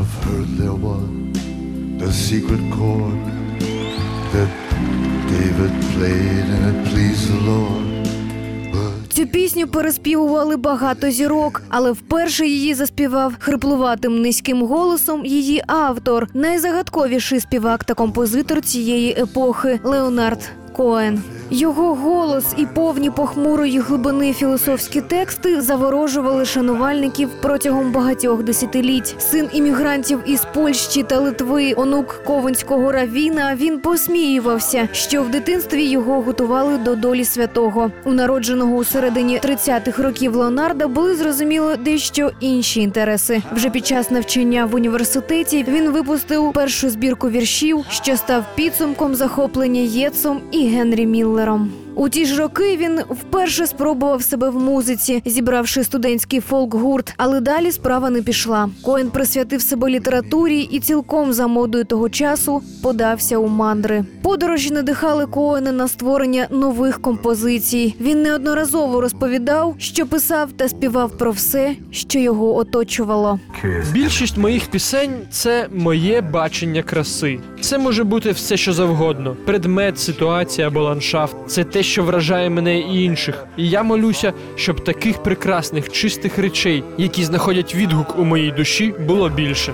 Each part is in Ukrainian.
I've heard there was a secret chord that David played and it pleased the Lord. Цю пісню переспівували багато зірок, але вперше її заспівав хриплуватим низьким голосом її автор, найзагадковіший співак та композитор цієї епохи Леонард Коен. Його голос і повні похмурої глибини філософські тексти заворожували шанувальників протягом багатьох десятиліть. Син іммігрантів із Польщі та Литви, онук ковенського равіна. Він посміювався, що в дитинстві його готували до долі святого. У народженого у середині 30-х років Леонарда були зрозуміло дещо інші інтереси. Вже під час навчання в університеті він випустив першу збірку віршів, що став підсумком захоплення Єтсом і Генрі Міллером. У ті ж роки він вперше спробував себе в музиці, зібравши студентський фолк-гурт, але далі справа не пішла. Коен присвятив себе літературі і цілком за модою того часу подався у мандри. Подорожі надихали Коена на створення нових композицій. Він неодноразово розповідав, що писав та співав про все, що його оточувало. Більшість моїх пісень це моє бачення краси. Це може бути все, що завгодно: предмет, ситуація або ландшафт. Це те, що вражає мене і інших. І я молюся, щоб таких прекрасних, чистих речей, які знаходять відгук у моїй душі, було більше.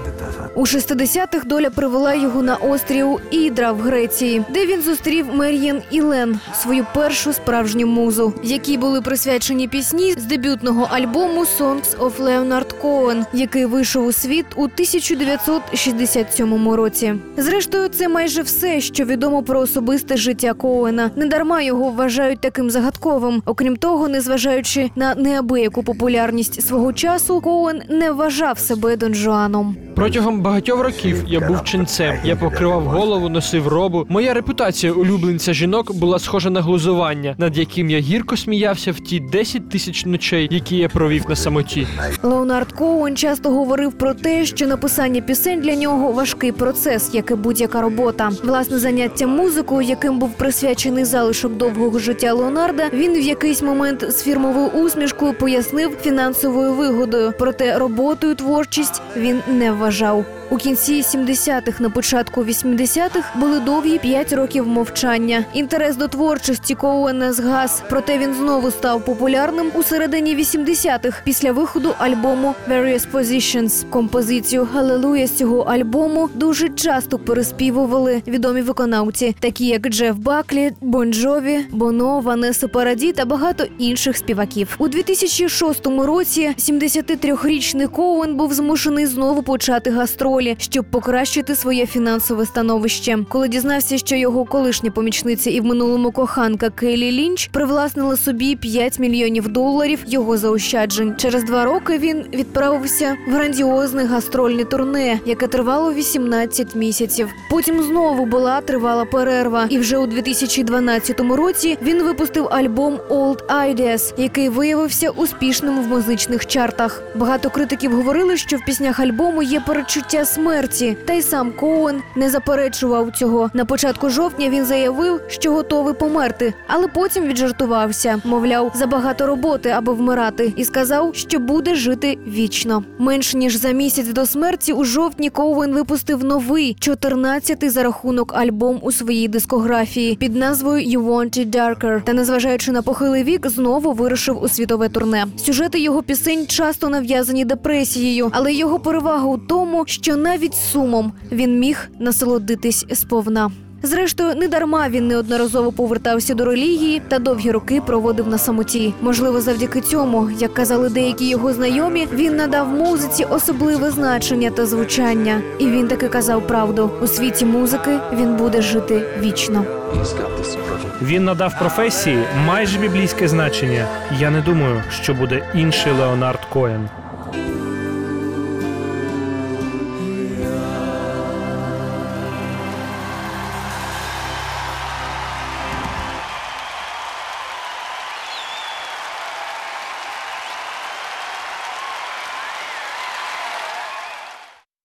У 60-х доля привела його на острів Ідра в Греції, де він зустрів Мер'єн Ілен, свою першу справжню музу, якій були присвячені пісні з дебютного альбому Songs of Leonard Cohen, який вийшов у світ у 1967 році. Зрештою, це майже все, що відомо про особисте життя Коена. Недарма його вважають таким загадковим. Окрім того, незважаючи на неабияку популярність свого часу, Коен не вважав себе Дон Жуаном. Протягом багатьох років я був ченцем. Я покривав голову, носив робу. Моя репутація улюбленця жінок була схожа на глузування, над яким я гірко сміявся в ті 10 тисяч ночей, які я провів на самоті. Леонард Коуен часто говорив про те, що написання пісень для нього важкий процес, як і будь-яка робота. Власне заняття музикою, яким був присвячений залишок довгого життя Леонарда, він в якийсь момент з фірмовою усмішкою пояснив фінансовою вигодою. Проте роботою творчість він не вважав. У кінці 70-х, на початку 80-х були довгі 5 років мовчання. Інтерес до творчості Коуена згас, проте він знову став популярним у середині 80-х після виходу альбому Various Positions. Композицію Hallelujah з цього альбому дуже часто переспівували відомі виконавці, такі як Джеф Баклі, Бон Джові, Боно, Ванеса Параді та багато інших співаків. У 2006 році 73-річний Коуен був змушений знову почати гастролі, щоб покращити своє фінансове становище. Коли дізнався, що його колишня помічниця і в минулому коханка Кейлі Лінч привласнила собі 5 мільйонів доларів його заощаджень. Через два роки він відправився в грандіозне гастрольне турне, яке тривало 18 місяців. Потім знову була тривала перерва, і вже у 2012 році він випустив альбом Old Ideas, який виявився успішним в музичних чартах. Багато критиків говорили, що в піснях альбому є перечуття смерті, та й сам Коуен не заперечував цього. На початку жовтня він заявив, що готовий померти, але потім віджартувався. Мовляв, забагато роботи, аби вмирати, і сказав, що буде жити вічно. Менш ніж за місяць до смерті у жовтні Коуен випустив новий 14-й за рахунок альбом у своїй дискографії під назвою «You Want Darker». Та незважаючи на похилий вік, знову вирушив у світове турне. Сюжети його пісень часто нав'язані депресією, але його перевага у тому, навіть сумом він міг насолодитись сповна. Зрештою, не дарма він неодноразово повертався до релігії та довгі роки проводив на самоті. Можливо, завдяки цьому, як казали деякі його знайомі, він надав музиці особливе значення та звучання. І він таки казав правду: у світі музики він буде жити вічно. Він надав професії майже біблійське значення. Я не думаю, що буде інший Леонард Коен.